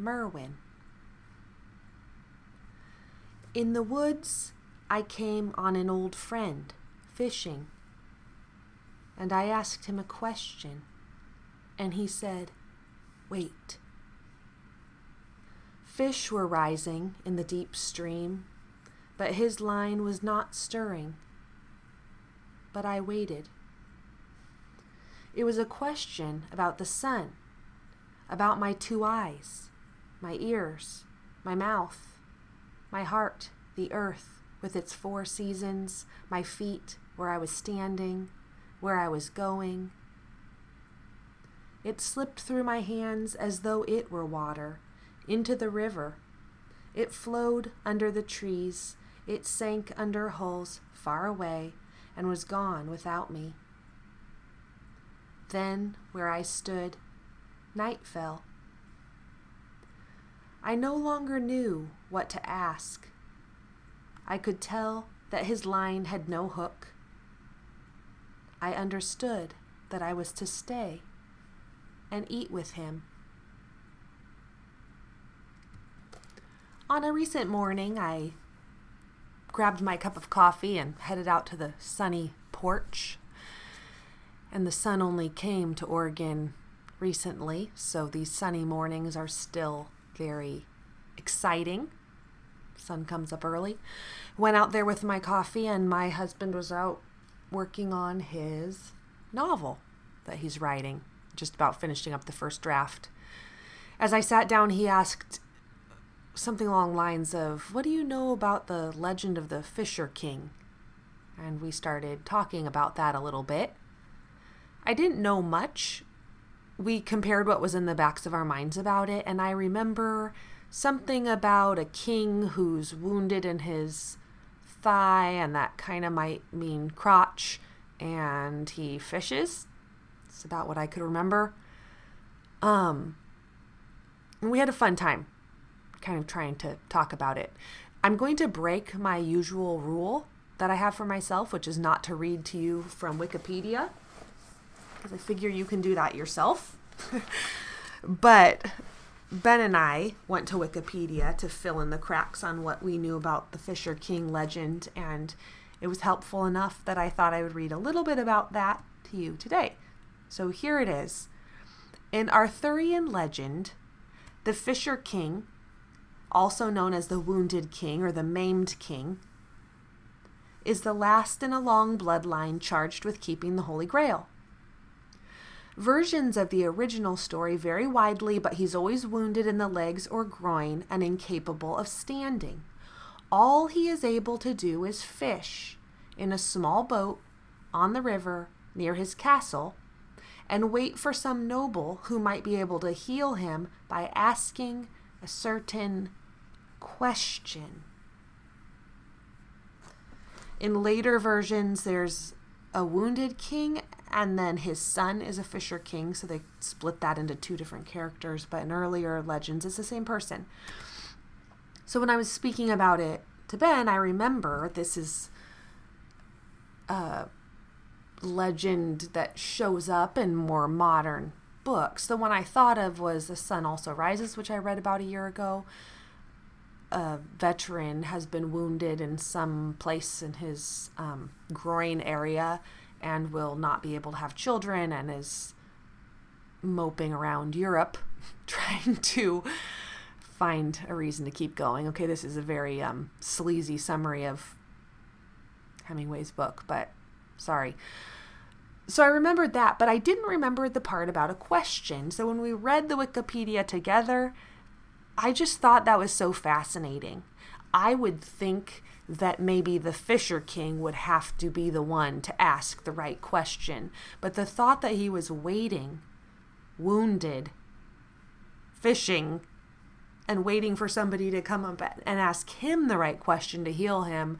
Merwin. In the woods, I came on an old friend fishing, and I asked him a question, and he said, Wait. Fish were rising in the deep stream, but his line was not stirring. But I waited. It was a question about the sun, about my two eyes, my ears, my mouth, my heart, the earth with its four seasons, my feet, where I was standing, where I was going. It slipped through my hands as though it were water, into the river. It flowed under the trees, it sank under hulls far away, and was gone without me. Then, where I stood, night fell. I no longer knew what to ask. I could tell that his line had no hook. I understood that I was to stay and eat with him. On a recent morning, I grabbed my cup of coffee and headed out to the sunny porch. And the sun only came to Oregon recently, so these sunny mornings are still very exciting. Sun comes up early. Went out there with my coffee, and my husband was out working on his novel that he's writing, just about finishing up the first draft. As I sat down, he asked something along lines of, What do you know about the legend of the Fisher King? And we started talking about that a little bit. I didn't know much we compared what was in the backs of our minds about it, and I remember something about a king who's wounded in his thigh, and that kind of might mean crotch, and he fishes. It's about what I could remember. Um, we had a fun time kind of trying to talk about it. I'm going to break my usual rule that I have for myself, which is not to read to you from Wikipedia because I figure you can do that yourself. but Ben and I went to Wikipedia to fill in the cracks on what we knew about the Fisher King legend, and it was helpful enough that I thought I would read a little bit about that to you today. So here it is. In Arthurian legend, the Fisher King, also known as the Wounded King or the Maimed King, is the last in a long bloodline charged with keeping the Holy Grail. Versions of the original story vary widely, but he's always wounded in the legs or groin and incapable of standing. All he is able to do is fish in a small boat on the river near his castle and wait for some noble who might be able to heal him by asking a certain question. In later versions, there's a wounded king and then his son is a Fisher King, so they split that into two different characters. But in earlier legends, it's the same person. So when I was speaking about it to Ben, I remember this is a legend that shows up in more modern books. The one I thought of was The Sun Also Rises, which I read about a year ago. A veteran has been wounded in some place in his um, groin area and will not be able to have children and is moping around Europe trying to find a reason to keep going. Okay, this is a very um, sleazy summary of Hemingway's book, but sorry. So I remembered that, but I didn't remember the part about a question. So when we read the Wikipedia together, I just thought that was so fascinating. I would think that maybe the Fisher King would have to be the one to ask the right question. But the thought that he was waiting, wounded, fishing, and waiting for somebody to come up and ask him the right question to heal him.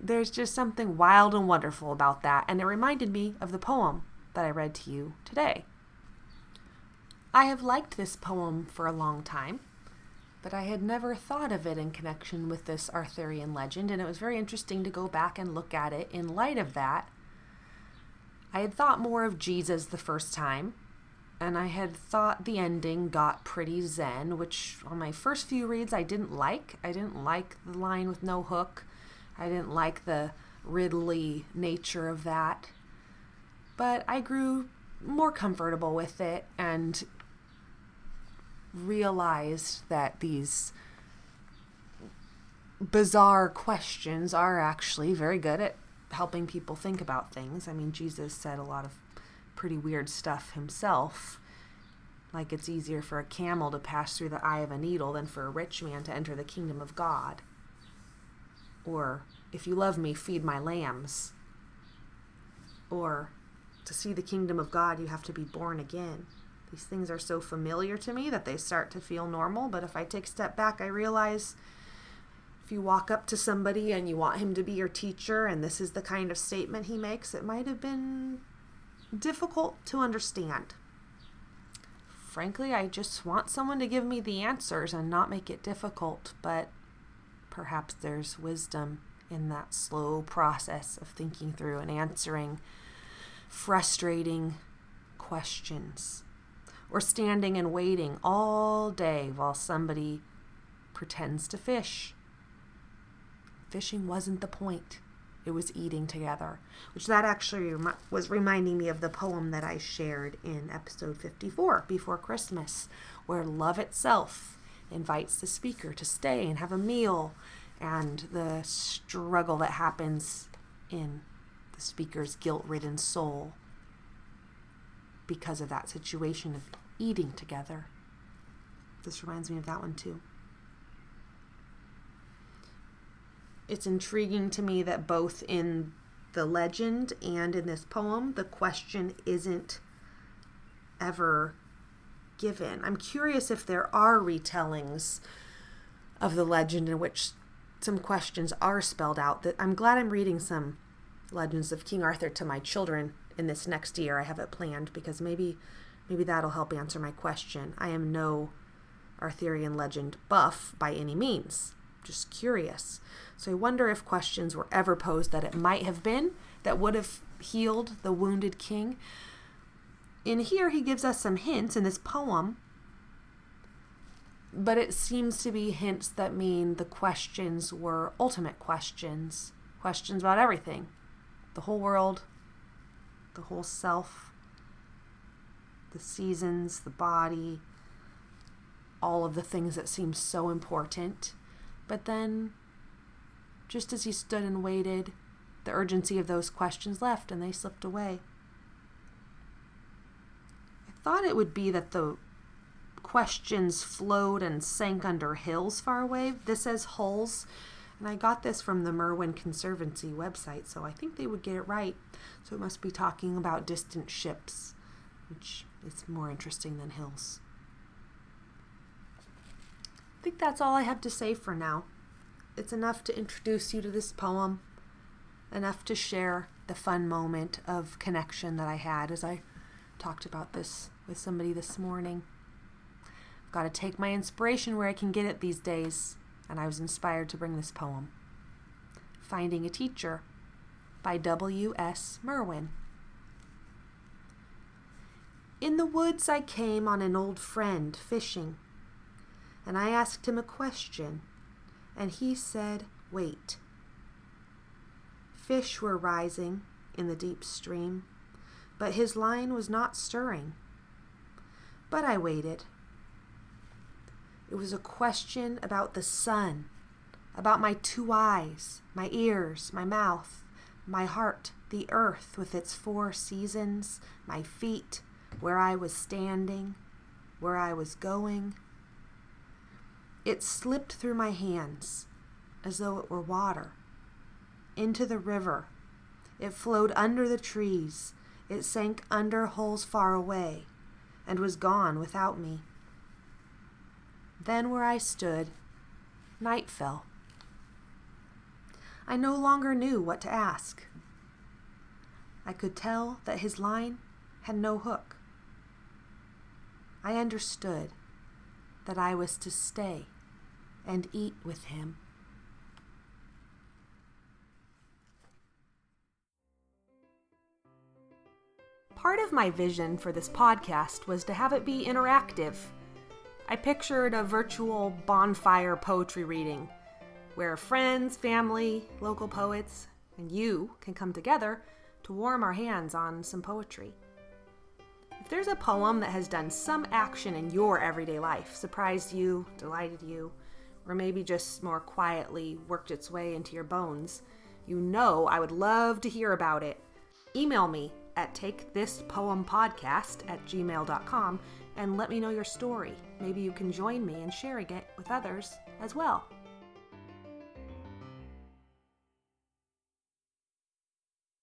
There's just something wild and wonderful about that, and it reminded me of the poem that I read to you today. I have liked this poem for a long time, but I had never thought of it in connection with this Arthurian legend, and it was very interesting to go back and look at it in light of that. I had thought more of Jesus the first time, and I had thought the ending got pretty zen, which on my first few reads I didn't like. I didn't like the line with no hook. I didn't like the Ridley nature of that. But I grew more comfortable with it and realized that these bizarre questions are actually very good at helping people think about things. I mean, Jesus said a lot of pretty weird stuff himself. Like it's easier for a camel to pass through the eye of a needle than for a rich man to enter the kingdom of God. Or, if you love me, feed my lambs. Or, to see the kingdom of God, you have to be born again. These things are so familiar to me that they start to feel normal, but if I take a step back, I realize if you walk up to somebody and you want him to be your teacher and this is the kind of statement he makes, it might have been difficult to understand. Frankly, I just want someone to give me the answers and not make it difficult, but perhaps there's wisdom in that slow process of thinking through and answering frustrating questions or standing and waiting all day while somebody pretends to fish. Fishing wasn't the point. It was eating together, which that actually was reminding me of the poem that I shared in episode 54 before Christmas, where love itself invites the speaker to stay and have a meal, and the struggle that happens in the speaker's guilt ridden soul because of that situation of eating together. This reminds me of that one too. It's intriguing to me that both in the legend and in this poem, the question isn't ever given. I'm curious if there are retellings of the legend in which some questions are spelled out. That I'm glad I'm reading some legends of King Arthur to my children in this next year. I have it planned because maybe maybe that'll help answer my question. I am no Arthurian legend buff by any means, just curious. So I wonder if questions were ever posed that it might have been that would have healed the wounded king. In here, he gives us some hints in this poem, but it seems to be hints that mean the questions were ultimate questions, questions about everything the whole world, the whole self, the seasons, the body, all of the things that seem so important. But then, just as he stood and waited, the urgency of those questions left and they slipped away. I thought it would be that the questions flowed and sank under hills far away. This says hulls, and I got this from the Merwin Conservancy website, so I think they would get it right. So it must be talking about distant ships, which is more interesting than hills. I think that's all I have to say for now. It's enough to introduce you to this poem, enough to share the fun moment of connection that I had as I talked about this with somebody this morning. I've got to take my inspiration where I can get it these days, and I was inspired to bring this poem Finding a Teacher by W.S. Merwin. In the woods I came on an old friend fishing, and I asked him a question, and he said, Wait. Fish were rising in the deep stream, but his line was not stirring. But I waited. It was a question about the sun, about my two eyes, my ears, my mouth, my heart, the earth with its four seasons, my feet, where I was standing, where I was going. It slipped through my hands as though it were water. Into the river. It flowed under the trees. It sank under holes far away and was gone without me. Then, where I stood, night fell. I no longer knew what to ask. I could tell that his line had no hook. I understood that I was to stay and eat with him. Part of my vision for this podcast was to have it be interactive. I pictured a virtual bonfire poetry reading where friends, family, local poets, and you can come together to warm our hands on some poetry. If there's a poem that has done some action in your everyday life, surprised you, delighted you, or maybe just more quietly worked its way into your bones, you know I would love to hear about it. Email me at takethispoempodcast at gmail.com and let me know your story. Maybe you can join me in sharing it with others as well.